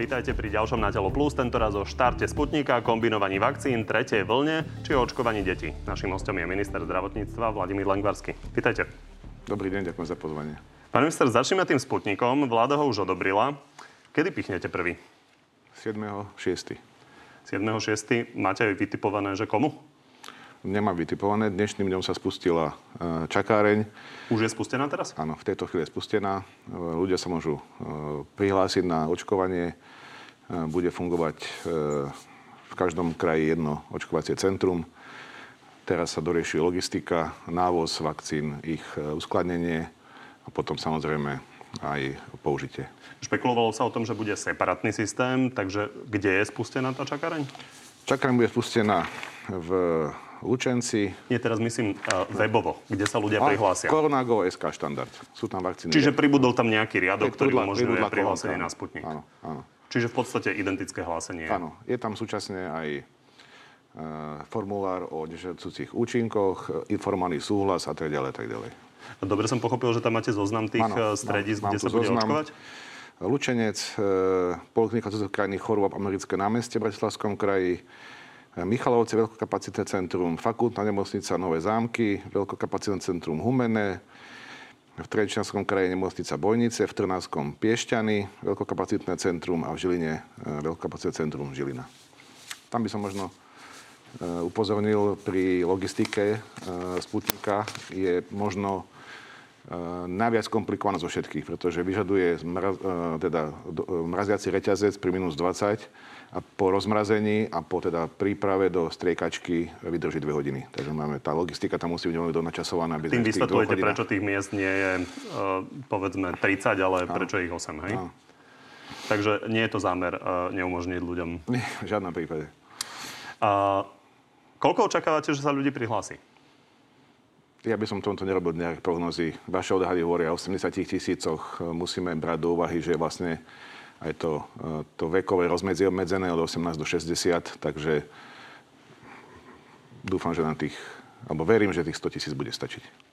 Vítajte pri ďalšom Na telo plus, tentoraz o štarte Sputnika, kombinovaní vakcín, tretej vlne či o očkovaní detí. Našim hostom je minister zdravotníctva Vladimír Lengvarsky. Vítajte. Dobrý deň, ďakujem za pozvanie. Pán minister, začneme tým Sputnikom. Vláda ho už odobrila. Kedy pichnete prvý? 7.6. 7.6. Máte aj vytipované, že komu? Nemám vytipované. Dnešným dňom sa spustila e, čakáreň. Už je spustená teraz? Áno, v tejto chvíli je spustená. E, ľudia sa môžu e, prihlásiť na očkovanie. Bude fungovať v každom kraji jedno očkovacie centrum. Teraz sa dorieši logistika, návoz vakcín, ich uskladnenie a potom samozrejme aj použitie. Špekulovalo sa o tom, že bude separátny systém, takže kde je spustená tá čakáreň? Čakáreň bude spustená v Lučenci. Nie, teraz myslím uh, webovo, kde sa ľudia prihlásia. Koronago SK štandard. Sú tam vakcíny. Čiže pribudol tam nejaký riadok, ktorý umožňuje prihlásenie na Sputnik. Áno, áno. Čiže v podstate identické hlásenie. Áno, je tam súčasne aj uh, formulár o nežiaducich účinkoch, informovaný súhlas a tak ďalej, tak ďalej. Dobre som pochopil, že tam máte zoznam tých ano, stredísk, kde sa bude zoznam. očkovať? Lučenec, e, Poliklinika cudzích krajných chorôb, americké námestie v Bratislavskom kraji, Michalovce, veľkokapacitné centrum, fakultná nemocnica Nové zámky, veľkokapacitné centrum Humene, v Trenčianskom kraji nemocnica Bojnice, v Trnavskom Piešťany, veľkokapacitné centrum a v Žiline e, veľkokapacitné centrum Žilina. Tam by som možno e, upozornil pri logistike e, Sputnika je možno najviac komplikovaná zo všetkých, pretože vyžaduje zmraz, teda, mraziaci reťazec pri minus 20 a po rozmrazení a po teda príprave do striekačky vydrží dve hodiny. Takže máme, tá logistika tam musí byť veľmi načasovaná. Tým vysvetľujete, prečo tých miest nie je uh, povedzme 30, ale a. prečo ich 8, hej? A. Takže nie je to zámer uh, neumožniť ľuďom. Nie, v žiadnom prípade. Uh, koľko očakávate, že sa ľudí prihlási? Ja by som tomto nerobil nejaké prognozy. Vaše odhady hovoria o 80 tisícoch. Musíme brať do úvahy, že vlastne aj to, e, to vekové rozmedzie obmedzené od 18 do 60, takže dúfam, že na tých, alebo verím, že tých 100 tisíc bude stačiť.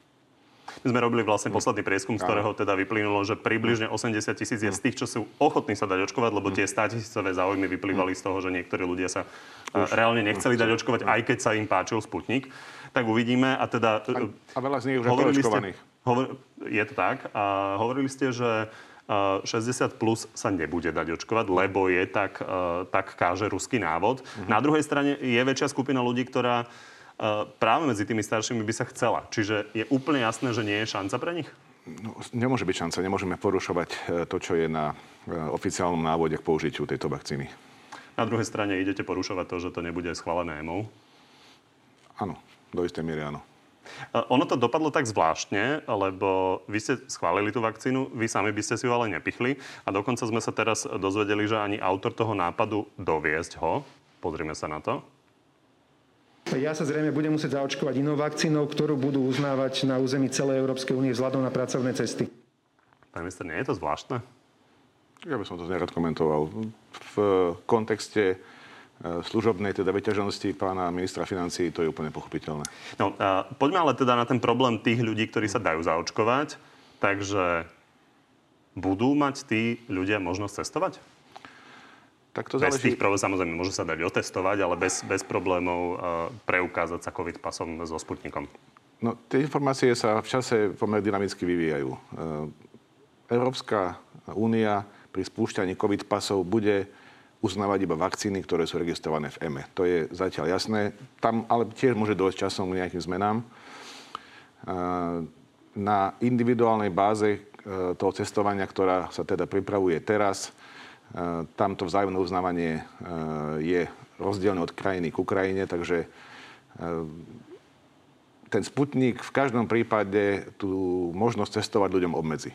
My sme robili vlastne posledný prieskum, z ktorého teda vyplynulo, že približne 80 tisíc je z tých, čo sú ochotní sa dať očkovať, lebo tie 100 tisícové záujmy vyplývali z toho, že niektorí ľudia sa e, Už. reálne nechceli dať očkovať, aj keď sa im páčil Sputnik. Tak uvidíme. A teda... A, a veľa z nich už je. Hovor, je to tak. A hovorili ste, že 60 plus sa nebude dať očkovať, lebo je tak, e, tak káže ruský návod. Uh-huh. Na druhej strane je väčšia skupina ľudí, ktorá e, práve medzi tými staršími by sa chcela. Čiže je úplne jasné, že nie je šanca pre nich? No, nemôže byť šanca. Nemôžeme porušovať e, to, čo je na oficiálnom návode k použitiu tejto vakcíny. Na druhej strane idete porušovať to, že to nebude schválené EMO? Áno, do istej miery áno. Ono to dopadlo tak zvláštne, lebo vy ste schválili tú vakcínu, vy sami by ste si ju ale nepichli a dokonca sme sa teraz dozvedeli, že ani autor toho nápadu doviesť ho. Pozrime sa na to. Ja sa zrejme budem musieť zaočkovať inou vakcínou, ktorú budú uznávať na území celej Európskej únie vzhľadom na pracovné cesty. Pán minister, nie je to zvláštne? Ja by som to nerad komentoval. V kontexte služobnej teda vyťaženosti pána ministra financí, to je úplne pochopiteľné. No, a poďme ale teda na ten problém tých ľudí, ktorí sa dajú zaočkovať. Takže budú mať tí ľudia možnosť cestovať? Tak to záleží... Bez tých problémov, samozrejme, môžu sa dať otestovať, ale bez, bez problémov uh, preukázať sa COVID pasom so Sputnikom. No, tie informácie sa v čase pomerne dynamicky vyvíjajú. Európska únia pri spúšťaní COVID pasov bude uznávať iba vakcíny, ktoré sú registrované v EME. To je zatiaľ jasné. Tam ale tiež môže dojsť časom k nejakým zmenám. Na individuálnej báze e, toho cestovania, ktorá sa teda pripravuje teraz, e, tamto vzájomné uznávanie e, je rozdielne od krajiny k Ukrajine, takže ten Sputnik v každom prípade tú možnosť cestovať ľuďom obmedzi.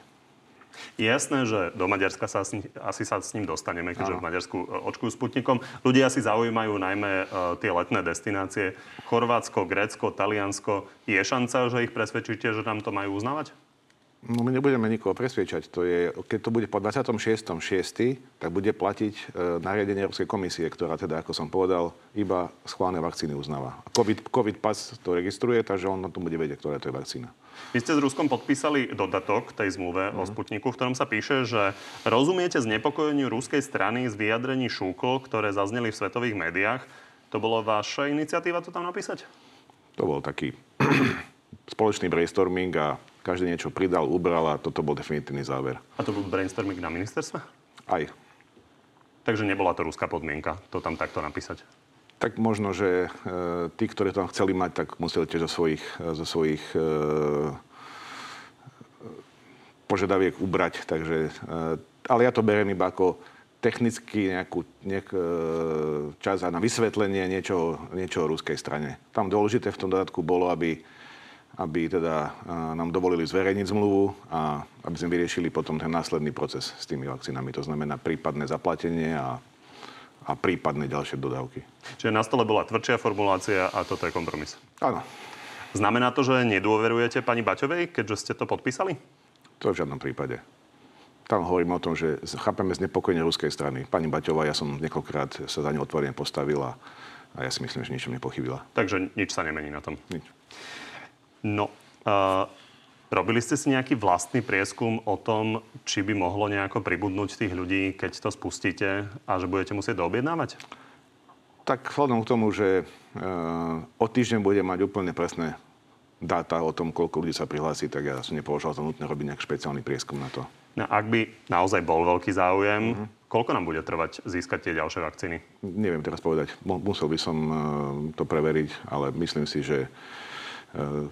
Je jasné, že do Maďarska sa asi sa s ním dostaneme, keďže v Maďarsku e, očkujú Sputnikom. Ľudia si zaujímajú najmä uh, tie letné destinácie. Chorvátsko, Grécko, Taliansko. Je šanca, že ich presvedčíte, že nám to majú uznávať? No my nebudeme nikoho presviečať. To je, keď to bude po 26.6., tak bude platiť e, nariadenie Európskej komisie, ktorá teda, ako som povedal, iba schválne vakcíny uznáva. COVID, COVID pas to registruje, takže on na tom bude vedieť, ktorá to je vakcína. Vy ste s Ruskom podpísali dodatok tej zmluve mm. o mhm. Sputniku, v ktorom sa píše, že rozumiete znepokojeniu ruskej strany z vyjadrení šúkol, ktoré zazneli v svetových médiách. To bolo vaša iniciatíva to tam napísať? To bol taký spoločný brainstorming a každý niečo pridal, ubral a toto bol definitívny záver. A to bol brainstorming na ministerstve? Aj. Takže nebola to ruská podmienka, to tam takto napísať? Tak možno, že e, tí, ktorí to tam chceli mať, tak museli tiež zo svojich, e, zo svojich e, požiadaviek ubrať. Takže, e, ale ja to beriem iba ako technicky nejakú nejak, e, čas a na vysvetlenie niečoho, niečoho ruskej strane. Tam dôležité v tom dodatku bolo, aby aby teda nám dovolili zverejniť zmluvu a aby sme vyriešili potom ten následný proces s tými vakcínami. To znamená prípadné zaplatenie a, a prípadné ďalšie dodávky. Čiže na stole bola tvrdšia formulácia a toto je kompromis. Áno. Znamená to, že nedôverujete pani Baťovej, keďže ste to podpísali? To v žiadnom prípade. Tam hovorím o tom, že chápeme znepokojenie ruskej strany. Pani Baťová, ja som niekoľkrát sa za ňu otvorene postavila a ja si myslím, že ničom nepochybila. Takže nič sa nemení na tom? Nič. No, uh, robili ste si nejaký vlastný prieskum o tom, či by mohlo nejako pribudnúť tých ľudí, keď to spustíte a že budete musieť doobjednávať? Tak vzhľadom k tomu, že uh, o týždeň bude mať úplne presné dáta o tom, koľko ľudí sa prihlási, tak ja som nepovažoval za nutné robiť nejaký špeciálny prieskum na to. No, ak by naozaj bol veľký záujem, mm-hmm. koľko nám bude trvať získať tie ďalšie vakcíny? Neviem teraz povedať. Musel by som uh, to preveriť, ale myslím si, že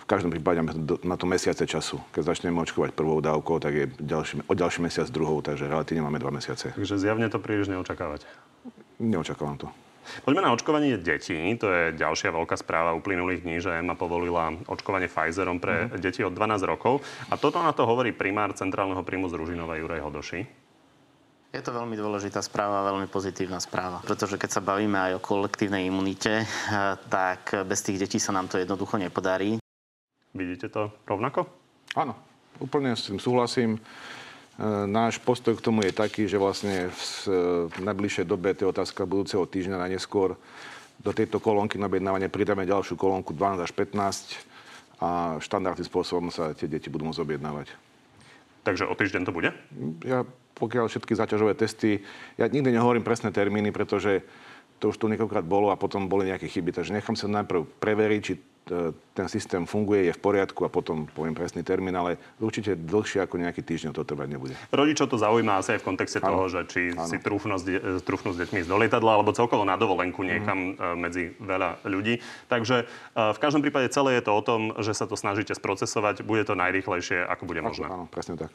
v každom prípade na to mesiace času. Keď začneme očkovať prvou dávkou, tak je ďalší, o ďalší mesiac druhou, takže relatívne máme dva mesiace. Takže zjavne to príliš neočakávate? Neočakávam to. Poďme na očkovanie detí. To je ďalšia veľká správa uplynulých dní, že EMA povolila očkovanie Pfizerom pre mm. deti od 12 rokov. A toto na to hovorí primár centrálneho príjmu z Ružinova Juraj Hodoši. Je to veľmi dôležitá správa, veľmi pozitívna správa. Pretože keď sa bavíme aj o kolektívnej imunite, eh, tak bez tých detí sa nám to jednoducho nepodarí. Vidíte to rovnako? Áno, úplne s tým súhlasím. Eh, náš postoj k tomu je taký, že vlastne v najbližšej dobe, to je otázka budúceho týždňa na neskôr, do tejto kolónky na objednávanie pridáme ďalšiu kolónku 12 až 15 a štandardným spôsobom sa tie deti budú môcť objednávať. Takže o týždeň to bude? Ja pokiaľ všetky zaťažové testy, ja nikdy nehovorím presné termíny, pretože to už tu niekoľkrát bolo a potom boli nejaké chyby. Takže nechám sa najprv preveriť, či e, ten systém funguje, je v poriadku a potom poviem presný termín, ale určite dlhšie ako nejaký týždeň to trvať nebude. Rodičov to zaujíma asi aj v kontexte ano. toho, že či ano. si trúfnú s, e, trúfnú s deťmi do lietadla alebo celkovo na dovolenku niekam mm. medzi veľa ľudí. Takže v každom prípade celé je to o tom, že sa to snažíte sprocesovať. Bude to najrýchlejšie, ako bude možné. Áno, presne tak.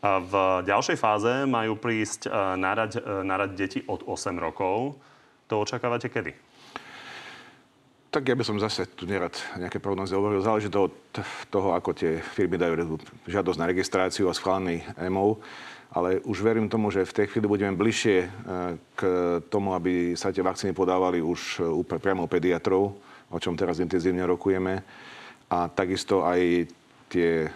V ďalšej fáze majú prísť e, narať, e, narať deti od 8 rokov. To očakávate kedy? Tak ja by som zase tu nerad nejaké prognozy hovoril. Záleží to od toho, ako tie firmy dajú žiadosť na registráciu a schválený EMO. Ale už verím tomu, že v tej chvíli budeme bližšie e, k tomu, aby sa tie vakcíny podávali už priamo pediatrov, o čom teraz intenzívne rokujeme. A takisto aj tie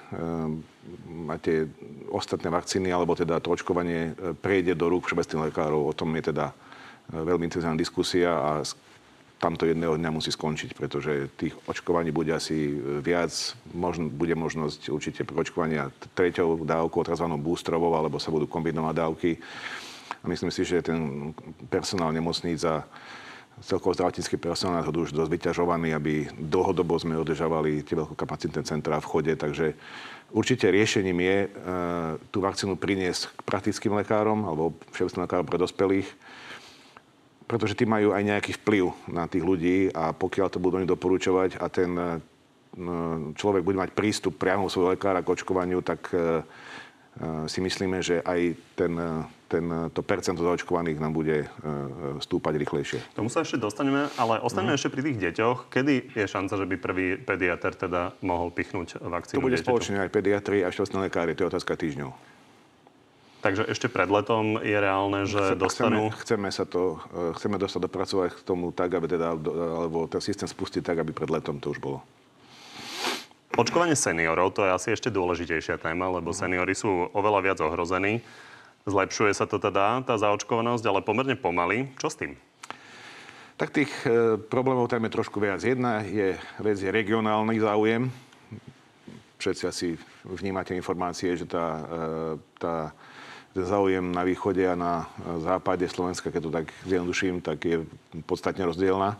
tie ostatné vakcíny, alebo teda to očkovanie e, prejde do rúk všeobecných lekárov. O tom je teda e, veľmi intenzívna diskusia a tamto jedného dňa musí skončiť, pretože tých očkovaní bude asi e, viac. Možno, bude možnosť určite očkovania treťou dávkou, tzv. boostrovou, alebo sa budú kombinovať dávky. A myslím si, že ten personál nemocníc a celkovo zdravotnícky personál je už dosť vyťažovaný, aby dlhodobo sme održavali tie veľkokapacitné centrá v chode, takže určite riešením je e, tú vakcínu priniesť k praktickým lekárom alebo všeobecným lekárom pre dospelých, pretože tí majú aj nejaký vplyv na tých ľudí a pokiaľ to budú oni doporučovať a ten e, človek bude mať prístup priamo svojho lekára k očkovaniu, tak e, si myslíme, že aj ten ten, to percento zaočkovaných nám bude stúpať rýchlejšie. Tomu sa ešte dostaneme, ale ostaneme mm. ešte pri tých deťoch. Kedy je šanca, že by prvý pediatr teda mohol pichnúť vakcínu To bude dieťaťu? spoločne aj pediatri a všeobecné lekári. To je otázka týždňov. Takže ešte pred letom je reálne, že chceme, dostanú... Chceme, sa to, chceme dostať dopracovať k tomu tak, aby teda, alebo ten systém spustiť tak, aby pred letom to už bolo. Očkovanie seniorov, to je asi ešte dôležitejšia téma, lebo seniory sú oveľa viac ohrození. Zlepšuje sa to teda, tá zaočkovanosť, ale pomerne pomaly. Čo s tým? Tak tých e, problémov tam je trošku viac. Jedna je, vec je regionálny záujem. Všetci asi vnímate informácie, že tá, e, tá záujem na východe a na západe Slovenska, keď to tak zjednoduším, tak je podstatne rozdielna.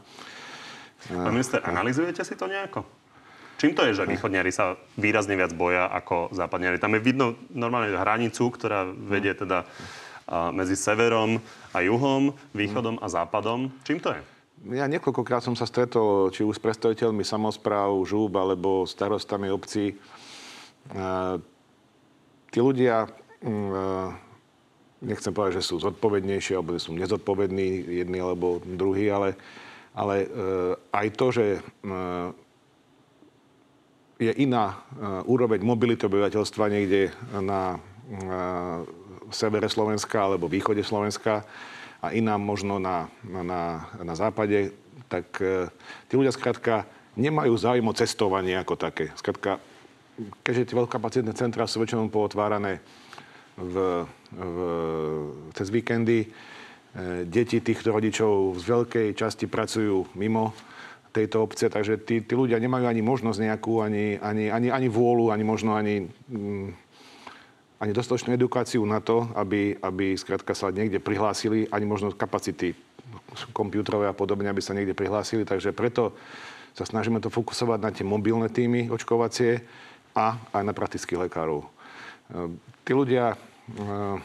Pán minister, analizujete si to nejako? Čím to je, že východniari sa výrazne viac boja ako západniari? Tam je vidno normálne hranicu, ktorá vedie teda medzi severom a juhom, východom a západom. Čím to je? Ja niekoľkokrát som sa stretol či už s predstaviteľmi samozpráv, žúb alebo starostami obcí. Tí ľudia, mm, nechcem povedať, že sú zodpovednejší alebo že sú nezodpovední jedni alebo druhí, ale, ale aj to, že je iná e, úroveň mobility obyvateľstva niekde na e, severe Slovenska alebo východe Slovenska a iná možno na, na, na západe, tak e, tí ľudia skrátka nemajú záujem o cestovanie ako také. Skrátka, keďže tie veľkopacitné centra sú väčšinou pootvárané v, v, cez víkendy, deti týchto rodičov z veľkej časti pracujú mimo tejto obce, takže tí, tí ľudia nemajú ani možnosť nejakú, ani, ani, ani, ani vôľu, ani možno ani, mm, ani dostatočnú edukáciu na to, aby, aby skrátka sa niekde prihlásili, ani možno kapacity kompúterové a podobne, aby sa niekde prihlásili. Takže preto sa snažíme to fokusovať na tie mobilné týmy očkovacie a aj na praktických lekárov. E, tí ľudia, uh,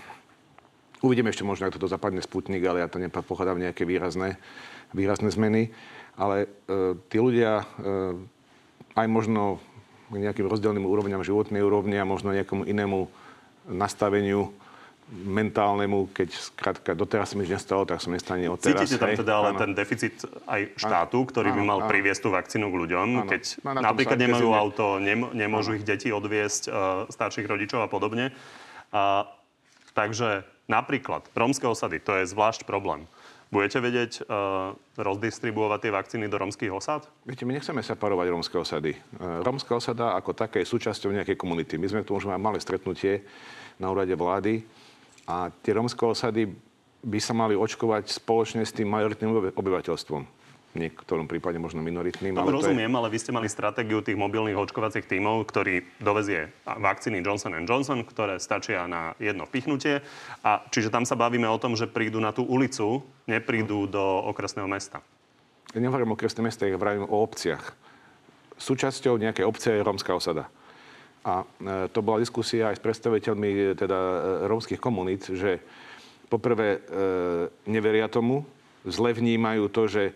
uvidíme ešte možno, ako toto zapadne Sputnik, ale ja to nepredpokladám nejaké výrazné, výrazné zmeny ale e, tí ľudia e, aj možno k nejakým rozdielným úrovňam životnej úrovne a možno nejakému inému nastaveniu mentálnemu, keď skrátka doteraz mi nič nestalo, tak sa nestane od teraz. Cítite tam teda ale áno. ten deficit aj štátu, ktorý áno, by mal áno. priviesť tú vakcínu k ľuďom, áno. keď áno, napríklad nemajú kezine. auto, nem, nemôžu áno. ich deti odviesť, uh, starších rodičov a podobne. Uh, takže napríklad rómske osady, to je zvlášť problém. Budete vedieť uh, rozdistribuovať tie vakcíny do romských osad? Viete, my nechceme separovať rómske osady. Uh, rómska osada ako také je súčasťou nejakej komunity. My sme tomu už mali stretnutie na úrade vlády a tie rómske osady by sa mali očkovať spoločne s tým majoritným obyvateľstvom v niektorom prípade možno minoritným. ale rozumiem, to je... ale vy ste mali stratégiu tých mobilných očkovacích tímov, ktorý dovezie vakcíny Johnson Johnson, ktoré stačia na jedno pichnutie. A čiže tam sa bavíme o tom, že prídu na tú ulicu, neprídu do okresného mesta. Ja nehovorím o okresné mesta, ja hovorím o obciach. Súčasťou nejakej obce je rómska osada. A e, to bola diskusia aj s predstaviteľmi e, teda e, rómskych komunít, že poprvé neveria tomu, zle vnímajú to, že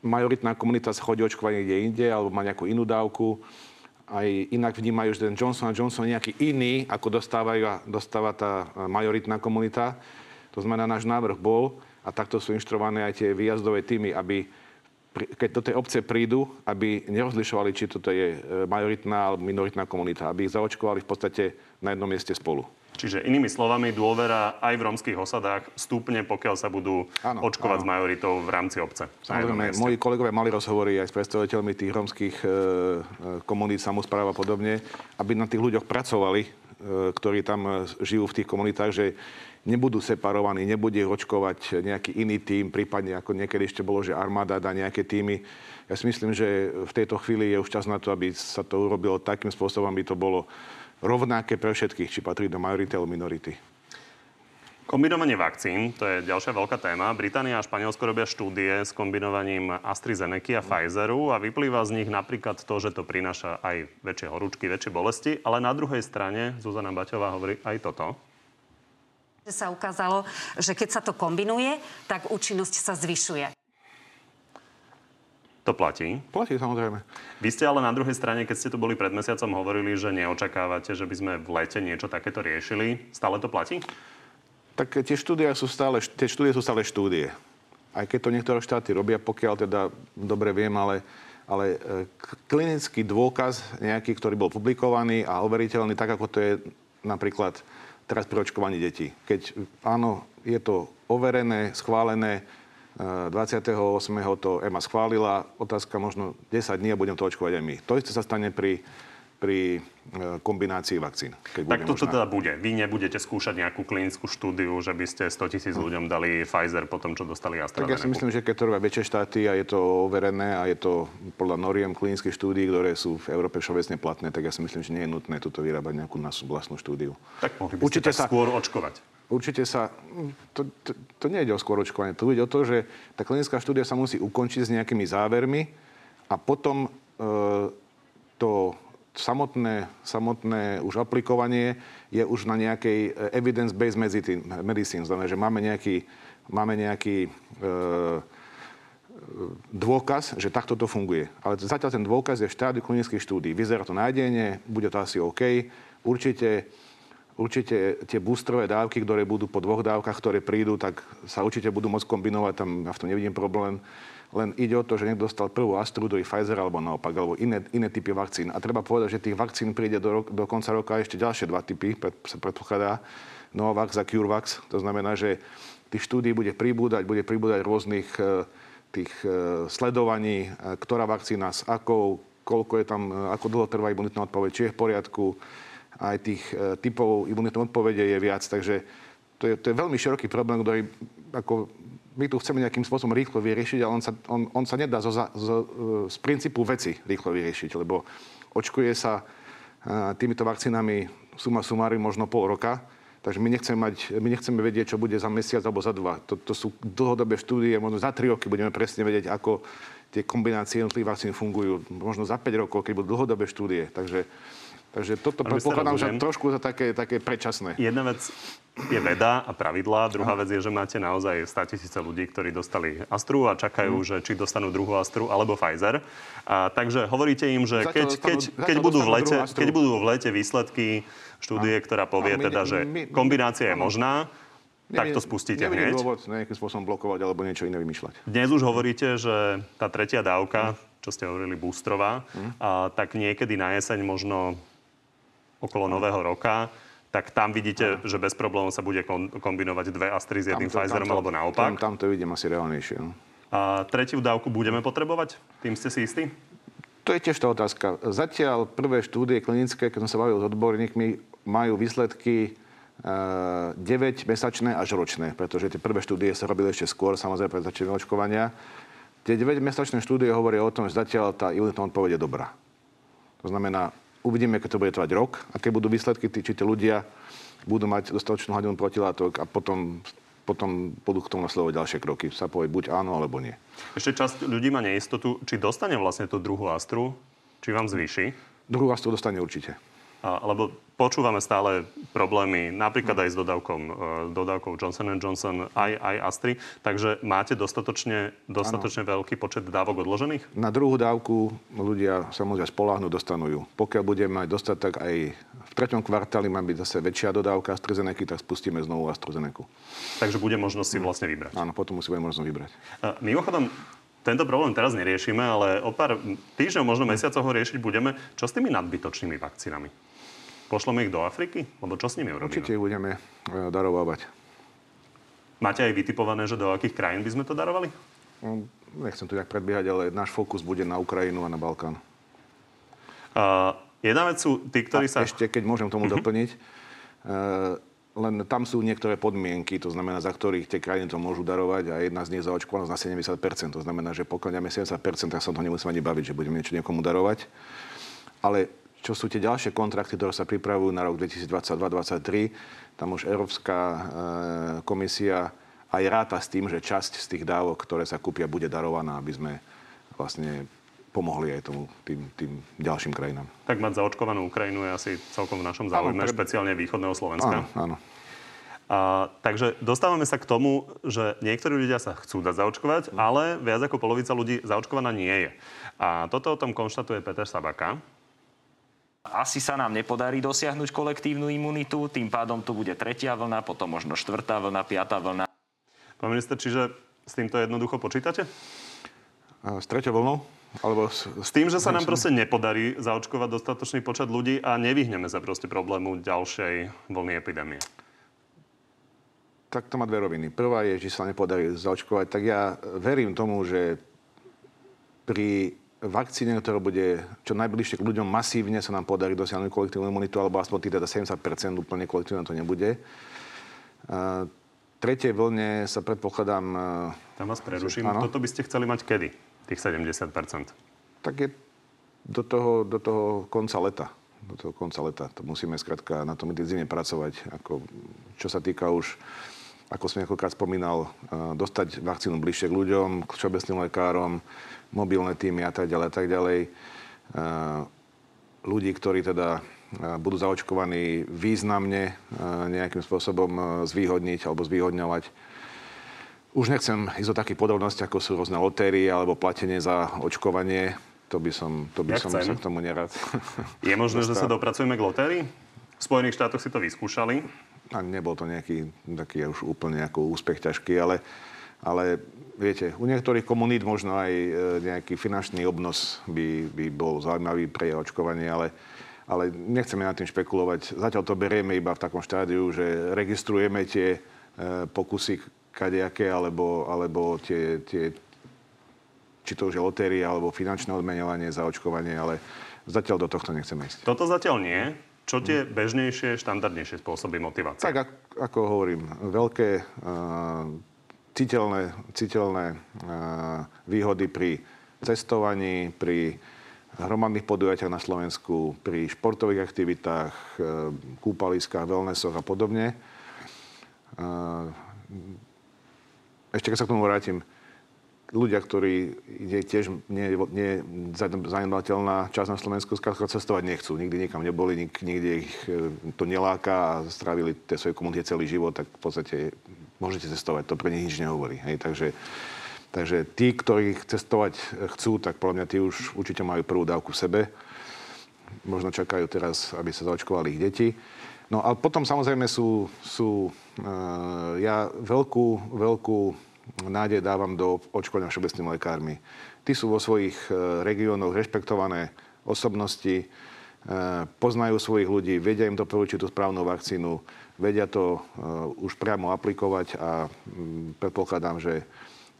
majoritná komunita sa chodí očkovať niekde inde alebo má nejakú inú dávku. Aj inak vnímajú, že ten Johnson Johnson je nejaký iný, ako dostávajú, dostáva tá majoritná komunita. To znamená, náš návrh bol, a takto sú inštruované aj tie výjazdové týmy, aby keď do tej obce prídu, aby nerozlišovali, či toto je e, majoritná alebo minoritná komunita, aby ich zaočkovali v podstate na jednom mieste spolu. Čiže inými slovami, dôvera aj v romských osadách stúpne, pokiaľ sa budú ano, očkovať ano. s majoritou v rámci obce. Samozrejme, moji kolegovia mali rozhovory aj s predstaviteľmi tých romských e, e komunít, samozpráv a podobne, aby na tých ľuďoch pracovali, e, ktorí tam e, žijú v tých komunitách, že nebudú separovaní, nebude očkovať nejaký iný tým, prípadne ako niekedy ešte bolo, že armáda dá nejaké týmy. Ja si myslím, že v tejto chvíli je už čas na to, aby sa to urobilo takým spôsobom, aby to bolo rovnaké pre všetkých, či patrí do majority alebo minority. Kombinovanie vakcín, to je ďalšia veľká téma. Británia a Španielsko robia štúdie s kombinovaním AstraZeneca a Pfizeru a vyplýva z nich napríklad to, že to prináša aj väčšie horúčky, väčšie bolesti, ale na druhej strane Zuzana Baťová hovorí aj toto. Sa ukázalo, že keď sa to kombinuje, tak účinnosť sa zvyšuje. To platí? Platí, samozrejme. Vy ste ale na druhej strane, keď ste tu boli pred mesiacom, hovorili, že neočakávate, že by sme v lete niečo takéto riešili. Stále to platí? Tak tie štúdie sú stále, tie štúdie sú stále štúdie. Aj keď to niektoré štáty robia, pokiaľ teda dobre viem, ale, ale e, klinický dôkaz nejaký, ktorý bol publikovaný a overiteľný, tak ako to je napríklad teraz pri očkovaní detí. Keď áno, je to overené, schválené, 28. to EMA schválila. Otázka možno 10 dní a budem to očkovať aj my. To isté sa stane pri pri e, kombinácii vakcín. Keď tak toto teda bude. Vy nebudete skúšať nejakú klinickú štúdiu, že by ste 100 tisíc ľuďom dali Pfizer po tom, čo dostali AstraZeneca. Tak ja si myslím, že keď to robia väčšie štáty a je to overené a je to podľa noriem klinických štúdií, ktoré sú v Európe všeobecne platné, tak ja si myslím, že nie je nutné tuto vyrábať nejakú našu vlastnú štúdiu. Tak mohli by ste Určite tak sa... skôr očkovať. Určite sa, to, to, to nie ide o skôr očkovanie, to ide o to, že tá klinická štúdia sa musí ukončiť s nejakými závermi a potom e, to samotné, samotné už aplikovanie je už na nejakej eh, evidence-based medicine. Znamená, že máme nejaký, máme nejaký e, dôkaz, že takto to funguje. Ale zatiaľ ten dôkaz je v štádiu klinických štúdí. Vyzerá to nádejne, bude to asi OK. Určite, určite tie boostrové dávky, ktoré budú po dvoch dávkach, ktoré prídu, tak sa určite budú môcť kombinovať. Tam ja v tom nevidím problém. Len ide o to, že niekto dostal prvú Astru, druhý Pfizer alebo naopak, alebo iné, iné typy vakcín. A treba povedať, že tých vakcín príde do, do konca roka ešte ďalšie dva typy, pred, sa predpokladá. Novavax a CureVax. To znamená, že tých štúdí bude pribúdať, bude pribúdať rôznych e, tých e, sledovaní, e, ktorá vakcína s akou, koľko je tam, ako dlho trvá imunitná odpoveď, či je v poriadku. Aj tých typov imunitnej odpovede je viac, takže to je, to je veľmi široký problém, ktorý ako my tu chceme nejakým spôsobom rýchlo vyriešiť, ale on sa, on, on sa nedá zo, zo, z princípu veci rýchlo vyriešiť, lebo očkuje sa týmito vakcínami suma sumári možno pol roka, takže my nechceme, mať, my nechceme vedieť, čo bude za mesiac alebo za dva. To, to sú dlhodobé štúdie, možno za tri roky budeme presne vedieť, ako tie kombinácie jednotlivých vakcín fungujú. Možno za 5 rokov, keď budú dlhodobé štúdie. Takže Takže toto predpokladám, že trošku za také, také predčasné. Jedna vec je veda a pravidlá. Druhá vec je, že máte naozaj 100 tisíce ľudí, ktorí dostali Astru a čakajú, mm. že či dostanú druhú Astru alebo Pfizer. A, takže hovoríte im, že keď, keď, keď, budú v lete, keď budú v lete výsledky štúdie, a, ktorá povie my, teda, že my, kombinácia je možná, tak to spustíte hneď. dôvod nejakým spôsobom blokovať alebo niečo iné vymýšľať. Dnes už hovoríte, že tá tretia dávka, čo ste hovorili, boostrová, mm. a, tak niekedy na jeseň možno okolo nového roka, tak tam vidíte, že bez problémov sa bude kombinovať dve Astry s jedným tam, Pfizerom, tam to, alebo naopak. Tam, tam to vidím asi reálnejšie. No. A tretiu dávku budeme potrebovať? Tým ste si istí? To je tiež tá otázka. Zatiaľ prvé štúdie klinické, keď som sa bavil s odborníkmi, majú výsledky 9-mesačné až ročné, pretože tie prvé štúdie sa robili ešte skôr, samozrejme pred začaním očkovania. Tie 9-mesačné štúdie hovoria o tom, že zatiaľ tá imunitná odpoveď je dobrá. To znamená, Uvidíme, keď to bude trvať rok, aké budú výsledky, či tí ľudia budú mať dostatočnú hladinu protilátok a potom potom budú k tomu nasledovať ďalšie kroky. Sa povie buď áno, alebo nie. Ešte časť ľudí má neistotu, či dostane vlastne tú druhú astru, či vám zvýši. Druhú astru dostane určite. Lebo počúvame stále problémy napríklad aj s dodávkom, e, dodávkou Johnson Johnson, aj, aj Astri. Takže máte dostatočne, dostatočne veľký počet dávok odložených? Na druhú dávku ľudia sa môžu spolahnuť, dostanú ju. Pokiaľ budeme mať dostatok aj v treťom kvartáli, má byť zase väčšia dodávka AstraZeneca, tak spustíme znovu AstraZeneca. Takže bude možnosť si vlastne vybrať. Áno, potom musí bude možnosť vybrať. A mimochodom, tento problém teraz neriešime, ale o pár týždňov, možno mesiacov ho riešiť budeme. Čo s tými nadbytočnými vakcínami? Pošleme ich do Afriky? Lebo čo s nimi urobíme? Určite ich budeme e, darovávať. Máte aj vytipované, že do akých krajín by sme to darovali? No, nechcem tu nejak predbiehať, ale náš fokus bude na Ukrajinu a na Balkán. Uh, jedna vec sú tí, ktorí a sa... Ešte, keď môžem tomu uh-huh. doplniť, uh, len tam sú niektoré podmienky, to znamená, za ktorých tie krajiny to môžu darovať a jedna z nich zaočkovanosť na 70%. To znamená, že pokiaľ 70%, tak sa to nemusíme ani baviť, že budeme niečo niekomu darovať. Ale čo sú tie ďalšie kontrakty, ktoré sa pripravujú na rok 2022-2023. Tam už Európska e, komisia aj ráta s tým, že časť z tých dávok, ktoré sa kúpia, bude darovaná, aby sme vlastne pomohli aj tomu, tým, tým ďalším krajinám. Tak mať zaočkovanú Ukrajinu je asi celkom v našom záujme, pre... špeciálne východného Slovenska. Áno, áno. A, takže dostávame sa k tomu, že niektorí ľudia sa chcú dať zaočkovať, mm. ale viac ako polovica ľudí zaočkovaná nie je. A toto o tom konštatuje Peter Sabaka, asi sa nám nepodarí dosiahnuť kolektívnu imunitu, tým pádom tu bude tretia vlna, potom možno štvrtá vlna, piatá vlna. Pán minister, čiže s týmto jednoducho počítate? S treťou vlnou? Alebo s, s tým, že sa nám proste nepodarí zaočkovať dostatočný počet ľudí a nevyhneme sa proste problému ďalšej vlny epidémie. Tak to má dve roviny. Prvá je, že sa nepodarí zaočkovať. Tak ja verím tomu, že pri vakcíne, ktorá bude čo najbližšie k ľuďom, masívne sa nám podarí dosiahnuť kolektívnu imunitu, alebo aspoň tých teda 70% úplne kolektívne to nebude. A tretej vlne sa predpokladám... Tam vás preruším. Áno? Toto by ste chceli mať kedy? Tých 70%? Tak je do toho, do toho konca leta. Do toho konca leta. To musíme skrátka na tom intenzívne pracovať. Ako, čo sa týka už ako som niekoľkrát spomínal, dostať vakcínu bližšie k ľuďom, k všeobecným lekárom, mobilné týmy a tak ďalej a tak ďalej. Ľudí, ktorí teda budú zaočkovaní významne nejakým spôsobom zvýhodniť alebo zvýhodňovať. Už nechcem ísť o takých podrobnosti, ako sú rôzne lotérie alebo platenie za očkovanie. To by som, to by ja som sa k tomu nerad. Je možné, že sa dopracujeme k lotérii? V Spojených štátoch si to vyskúšali a nebol to nejaký taký už úplne ako úspech ťažký, ale, ale viete, u niektorých komunít možno aj e, nejaký finančný obnos by, by bol zaujímavý pre očkovanie, ale, ale nechceme nad tým špekulovať. Zatiaľ to berieme iba v takom štádiu, že registrujeme tie e, pokusy kadejaké, alebo, alebo tie, tie, či to už je lotéria, alebo finančné odmenovanie za očkovanie, ale zatiaľ do tohto nechceme ísť. Toto zatiaľ nie. Čo tie bežnejšie, štandardnejšie spôsoby motivácie? Tak ako hovorím, veľké uh, citeľné, citeľné uh, výhody pri cestovaní, pri hromadných podujatiach na Slovensku, pri športových aktivitách, uh, kúpaliskách, wellnessoch a podobne. Ešte keď sa k tomu vrátim, ľudia, ktorí je tiež nie, nie zanedbateľná časť na Slovensku, skrátka cestovať nechcú. Nikdy nikam neboli, nik, nikde ich e, to neláka a strávili tie svoje komunity celý život, tak v podstate môžete cestovať. To pre nich nič nehovorí. Hej, takže, takže tí, ktorí cestovať chcú, tak podľa mňa tí už určite majú prvú dávku v sebe. Možno čakajú teraz, aby sa zaočkovali ich deti. No a potom samozrejme sú, sú uh, ja veľkú, veľkú nádej dávam do očkovania všeobecnými lekármi. Tí sú vo svojich e, regiónoch rešpektované osobnosti, e, poznajú svojich ľudí, vedia im doporučiť tú správnu vakcínu, vedia to e, už priamo aplikovať a mm, predpokladám, že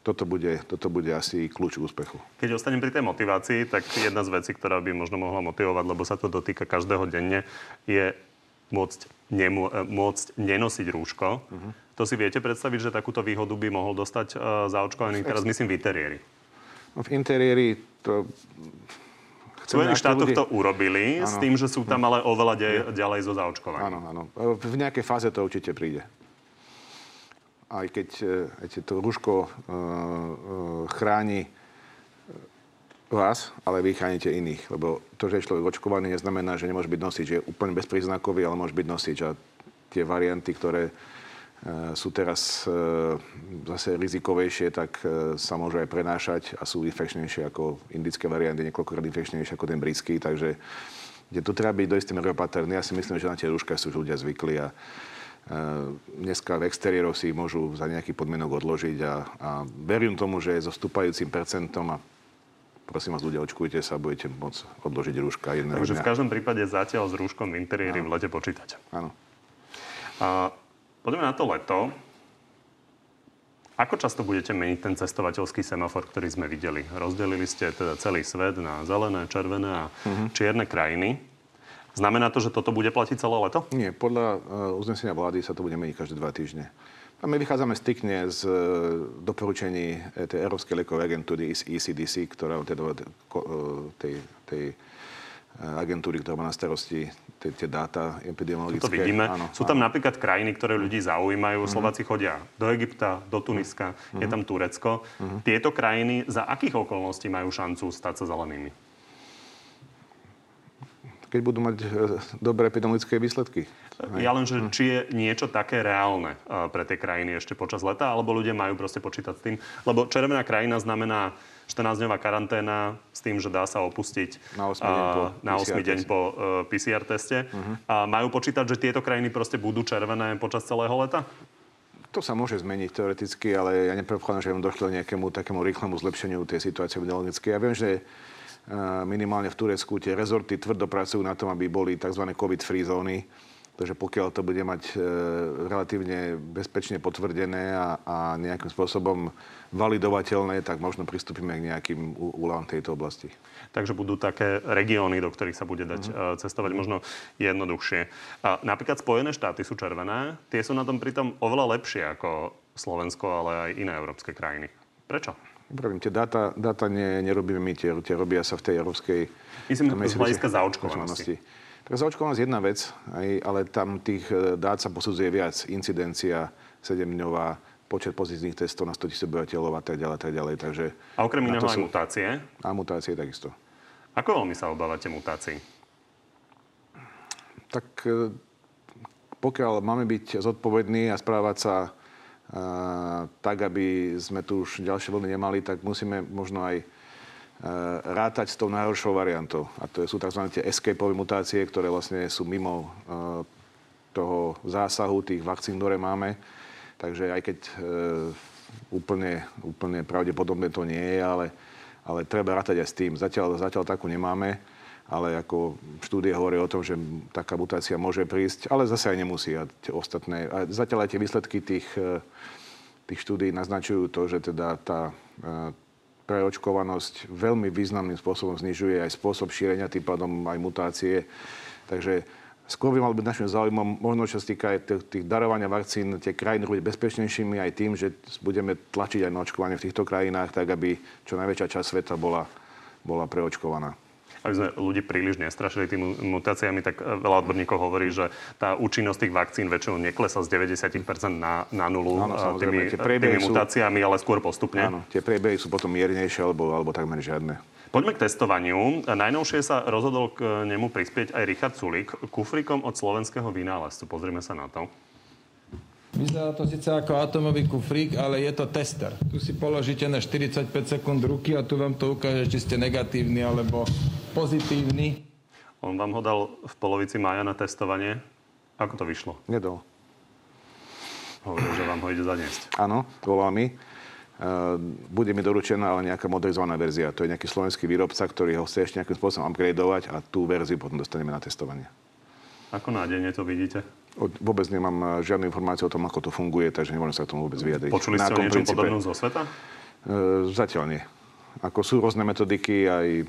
toto bude, toto bude asi kľúč úspechu. Keď ostanem pri tej motivácii, tak jedna z vecí, ktorá by možno mohla motivovať, lebo sa to dotýka každého denne, je môcť, nemô- môcť nenosiť rúško. Uh-huh. To si viete predstaviť, že takúto výhodu by mohol dostať uh, zaočkovaný, teraz myslím v interiéri? No, v interiéri to... Spojených štátoch ľudí... to urobili ano. s tým, že sú tam ale oveľa de- ďalej zo zaočkovaním. Áno, áno. V nejakej fáze to určite príde. Aj keď, e, keď to rúško uh, uh, chráni vás, ale vy chránite iných. Lebo to, že je človek očkovaný, neznamená, že nemôže byť nosič. Je úplne bezpríznakový, ale môže byť nosič. A tie varianty, ktoré E, sú teraz e, zase rizikovejšie, tak e, sa môžu aj prenášať a sú infekčnejšie ako indické varianty, niekoľkokrát infekčnejšie ako ten britský, takže kde tu treba byť do istým opatrný. Ja si myslím, že na tie rúška sú ľudia zvykli a dneska v exteriéroch si môžu za nejaký podmienok odložiť a, a verím tomu, že so stúpajúcim percentom a prosím vás, ľudia, očkujte sa, budete môcť odložiť rúška jedného Takže dňa. v každom prípade zatiaľ s rúškom v interiéri v lete počítať. Áno. A Poďme na to leto. Ako často budete meniť ten cestovateľský semafor, ktorý sme videli? Rozdelili ste teda celý svet na zelené, červené a uh-huh. čierne krajiny. Znamená to, že toto bude platiť celé leto? Nie, podľa uh, uznesenia vlády sa to bude meniť každé dva týždne. A my vychádzame striktne z uh, doporučení e, tej Európskej liekovej agentúry ECDC, ktorá teda tej, tej agentúry, ktorá má na starosti tie, tie dáta epidemiologické. To vidíme. Áno, Sú tam áno. napríklad krajiny, ktoré ľudí zaujímajú. Mm-hmm. Slováci chodia do Egypta, do Tuniska, mm-hmm. je tam Turecko. Mm-hmm. Tieto krajiny za akých okolností majú šancu stať sa zelenými? Keď budú mať e, dobré epidemiologické výsledky. Ja len, že hm. či je niečo také reálne e, pre tie krajiny ešte počas leta, alebo ľudia majú proste počítať s tým. Lebo červená krajina znamená 14-dňová karanténa s tým, že dá sa opustiť na 8 deň po, na 8 deň po uh, PCR teste. Uh-huh. A majú počítať, že tieto krajiny proste budú červené počas celého leta? To sa môže zmeniť teoreticky, ale ja nepredpokladám, že vám došlo nejakému takému rýchlemu zlepšeniu tej situácie epidemiologickej. Ja viem, že minimálne v Turecku tie rezorty tvrdo pracujú na tom, aby boli tzv. COVID-free zóny. Takže pokiaľ to bude mať e, relatívne bezpečne potvrdené a, a nejakým spôsobom validovateľné, tak možno pristúpime k nejakým úľavom tejto oblasti. Takže budú také regióny, do ktorých sa bude dať uh-huh. cestovať možno jednoduchšie. A napríklad Spojené štáty sú červené. Tie sú na tom pritom oveľa lepšie ako Slovensko, ale aj iné európske krajiny. Prečo? Pravím, tie dáta, dáta ne, nerobíme my, tie, tie robia sa v tej európskej... Myslím, z hľadiska zaočkovanosti. Tak zaočkovanosť je jedna vec, ale tam tých e, dát sa posudzuje viac. Incidencia 7-dňová, počet pozitívnych testov na 100 tisíc obyvateľov a tak ďalej, tak ďalej. Takže a okrem iného aj mutácie? A mutácie takisto. Ako veľmi sa obávate mutácií? Tak e, pokiaľ máme byť zodpovední a správať sa e, tak, aby sme tu už ďalšie vlny nemali, tak musíme možno aj rátať s tou najhoršou variantou. A to sú tzv. tie escapeové mutácie, ktoré vlastne sú mimo eh, toho zásahu tých vakcín, ktoré máme. Takže aj keď e, úplne, úplne pravdepodobné to nie je, ale, ale treba rátať aj s tým. Zatiaľ, zatiaľ takú nemáme, ale ako štúdie hovorí o tom, že taká mutácia môže prísť, ale zase aj nemusí. A ostatné, a zatiaľ aj tie výsledky tých, tých štúdí naznačujú to, že teda tá preočkovanosť veľmi významným spôsobom znižuje aj spôsob šírenia, tým pádom aj mutácie. Takže skôr by mal byť našim záujmom, možno čo sa týka aj tých darovania vakcín, tie krajiny robiť bezpečnejšími aj tým, že budeme tlačiť aj na očkovanie v týchto krajinách, tak aby čo najväčšia časť sveta bola, bola preočkovaná aby sme ľudí príliš nestrašili tými mutáciami, tak e, veľa odborníkov hovorí, že tá účinnosť tých vakcín väčšinou neklesa z 90% na, na nulu áno, tými, tými mutáciami, sú, ale skôr postupne. Áno, tie priebehy sú potom miernejšie alebo, alebo takmer žiadne. Poďme k testovaniu. Najnovšie sa rozhodol k nemu prispieť aj Richard Sulik kufrikom od slovenského vynálezcu. Pozrime sa na to. Vyzerá to síce ako atomový kufrík, ale je to tester. Tu si položíte na 45 sekúnd ruky a tu vám to ukáže, či ste negatívni alebo pozitívny. On vám ho dal v polovici mája na testovanie. Ako to vyšlo? Nedal. Hovoril, že vám ho ide zaniesť. Áno, volá mi. Uh, bude mi doručená ale nejaká modernizovaná verzia. To je nejaký slovenský výrobca, ktorý ho chce ešte nejakým spôsobom upgradeovať a tú verziu potom dostaneme na testovanie. Ako nádejne to vidíte? Vôbec nemám eh, žiadne informácie o tom, ako to funguje, takže nemôžem sa k tomu vôbec vyjadriť. Počuli ste o niečom podobnom zo sveta? E, zatiaľ nie. Ako sú rôzne metodiky aj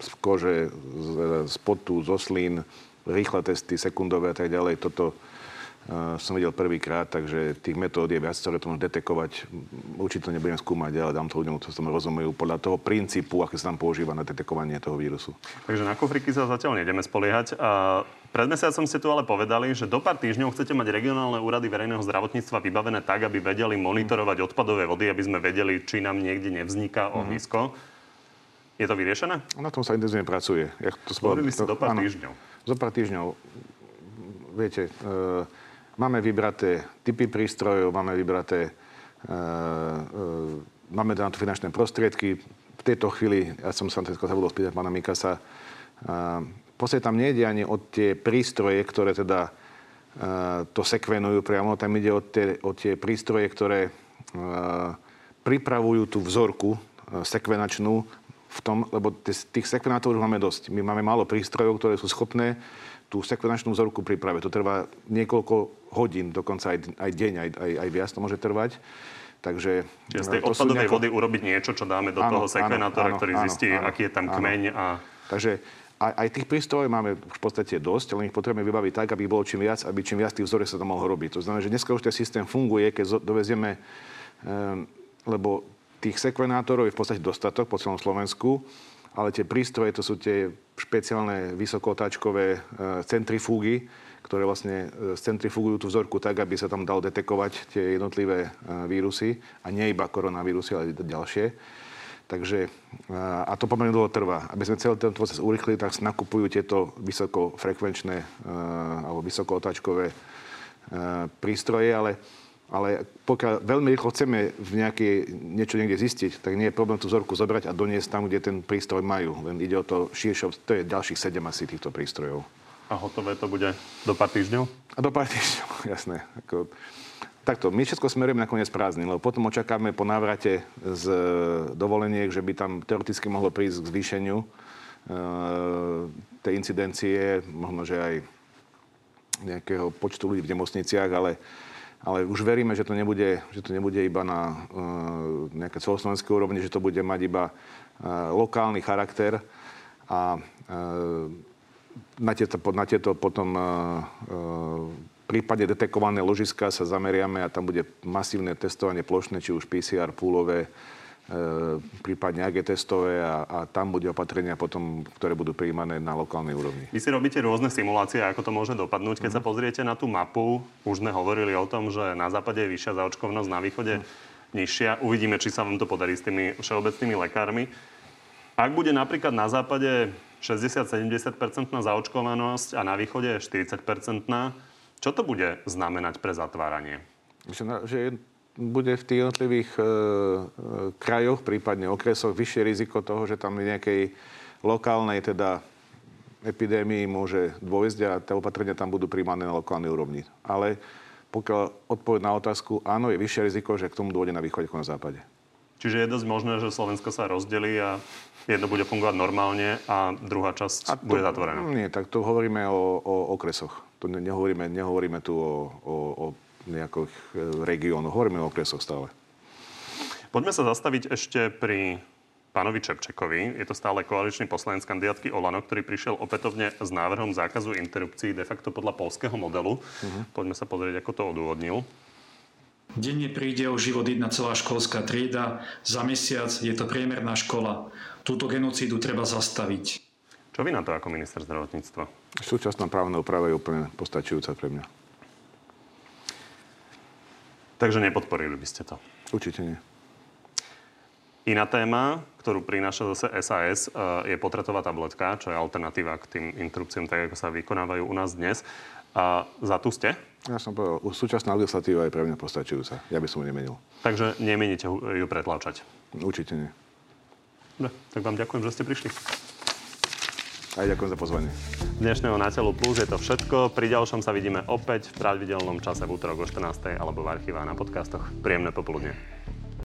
z kože, z, z potu, z oslín, rýchle testy, sekundové a tak ďalej. Toto uh, som videl prvýkrát, takže tých metód je viac, ktoré to môžu detekovať. Určite nebudem skúmať, ale dám to ľuďom, ktorí tomu rozumejú, podľa toho princípu, aké sa tam používa na detekovanie toho vírusu. Takže na kufriky sa zatiaľ nejdeme spoliehať. A pred mesiacom ste tu ale povedali, že do pár týždňov chcete mať regionálne úrady verejného zdravotníctva vybavené tak, aby vedeli monitorovať odpadové vody, aby sme vedeli, či nám niekde nevzniká ohnisko. Mm-hmm. Je to vyriešené? Na tom sa intenzívne pracuje. Ja to Hovorili ste do pár áno, týždňov. Zo pár týždňov. Viete, e, máme vybraté typy prístrojov, máme vybraté e, e, máme na to finančné prostriedky. V tejto chvíli, ja som sa zabudol spýtať pána Mikasa, e, v podstate tam nejde ani o tie prístroje, ktoré teda uh, to sekvenujú priamo, tam ide o tie, o tie prístroje, ktoré uh, pripravujú tú vzorku uh, sekvenačnú v tom, lebo tých sekvenátorov máme dosť. My máme málo prístrojov, ktoré sú schopné tú sekvenačnú vzorku pripraviť. To trvá niekoľko hodín, dokonca aj, aj deň, aj, aj, aj viac to môže trvať. Takže, Čiže z tej odpadovej nejako... vody urobiť niečo, čo dáme do áno, toho sekvenátora, áno, ktorý áno, zistí, áno, aký je tam áno. kmeň. A... Takže aj, aj tých prístrojov máme v podstate dosť, ale ich potrebujeme vybaviť tak, aby bolo čím viac, aby čím viac tých vzoriek sa to mohlo robiť. To znamená, že dneska už ten systém funguje, keď dovezieme, um, lebo tých sekvenátorov je v podstate dostatok po celom Slovensku, ale tie prístroje, to sú tie špeciálne vysokootáčkové uh, centrifúgy, ktoré vlastne uh, centrifugujú tú vzorku tak, aby sa tam dal detekovať tie jednotlivé uh, vírusy a nie iba koronavírusy, ale ďalšie. Takže, a to pomerne dlho trvá. Aby sme celý ten proces urychlili, tak sa nakupujú tieto vysokofrekvenčné alebo vysokootáčkové prístroje, ale, ale pokiaľ veľmi rýchlo chceme v nejaké, niečo niekde zistiť, tak nie je problém tú vzorku zobrať a doniesť tam, kde ten prístroj majú. Len ide o to širšie, to je ďalších sedem asi týchto prístrojov. A hotové to bude do pár týždňov? A do pár týždňov, jasné. Ako, Takto, my všetko smerujeme nakoniec prázdny, lebo potom očakávame po návrate z dovoleniek, že by tam teoreticky mohlo prísť k zvýšeniu e, tej incidencie, možno, že aj nejakého počtu ľudí v nemocniciach, ale, ale už veríme, že to nebude, že to nebude iba na uh, nejaké celoslovenské úrovni, že to bude mať iba uh, lokálny charakter. A uh, na tieto, na tieto potom uh, uh, prípade detekované ložiska sa zameriame a tam bude masívne testovanie plošné, či už PCR, púlové, e, prípadne AG testové a, a tam bude opatrenia potom, ktoré budú prijímané na lokálnej úrovni. Vy si robíte rôzne simulácie, ako to môže dopadnúť. Keď mm. sa pozriete na tú mapu, už sme hovorili o tom, že na západe je vyššia zaočkovnosť, na východe mm. nižšia. Uvidíme, či sa vám to podarí s tými všeobecnými lekármi. Ak bude napríklad na západe 60-70% zaočkovanosť a na východe 40%, čo to bude znamenať pre zatváranie? Myslím, že bude v tých jednotlivých e, e, krajoch, prípadne okresoch, vyššie riziko toho, že tam nejakej lokálnej teda epidémii môže dôjsť a tie opatrenia tam budú príjmané na lokálnej úrovni. Ale pokiaľ odpoveď na otázku, áno, je vyššie riziko, že k tomu dôjde na východe ako na západe. Čiže je dosť možné, že Slovensko sa rozdelí a jedno bude fungovať normálne a druhá časť a to, bude zatvorená. Nie, tak to hovoríme o, o okresoch. To nehovoríme, nehovoríme tu o, o, o nejakých e, regiónoch, hovoríme o okresoch stále. Poďme sa zastaviť ešte pri pánovi Čepčekovi. Je to stále koaličný poslanec kandidátky Olano, ktorý prišiel opätovne s návrhom zákazu interrupcií de facto podľa polského modelu. Uh-huh. Poďme sa pozrieť, ako to odôvodnil. Denne príde o život jedna celá školská trieda, za mesiac je to priemerná škola. Túto genocídu treba zastaviť. Čo vy na to ako minister zdravotníctva? Súčasná právna úprava je úplne postačujúca pre mňa. Takže nepodporili by ste to? Určite nie. Iná téma, ktorú prináša zase SAS, eh, je potretová tabletka, čo je alternatíva k tým interrupciám, tak ako sa vykonávajú u nás dnes. A za tu ste? Ja som povedal, súčasná legislatíva je pre mňa postačujúca. Ja by som ju nemenil. Takže nemeníte ju pretláčať? Určite nie. Dobre, tak vám ďakujem, že ste prišli. Aj ďakujem za pozvanie. Dnešného Na telu plus je to všetko. Pri ďalšom sa vidíme opäť v pravidelnom čase v útorok o 14. alebo v archíve na podcastoch. Príjemné popoludne.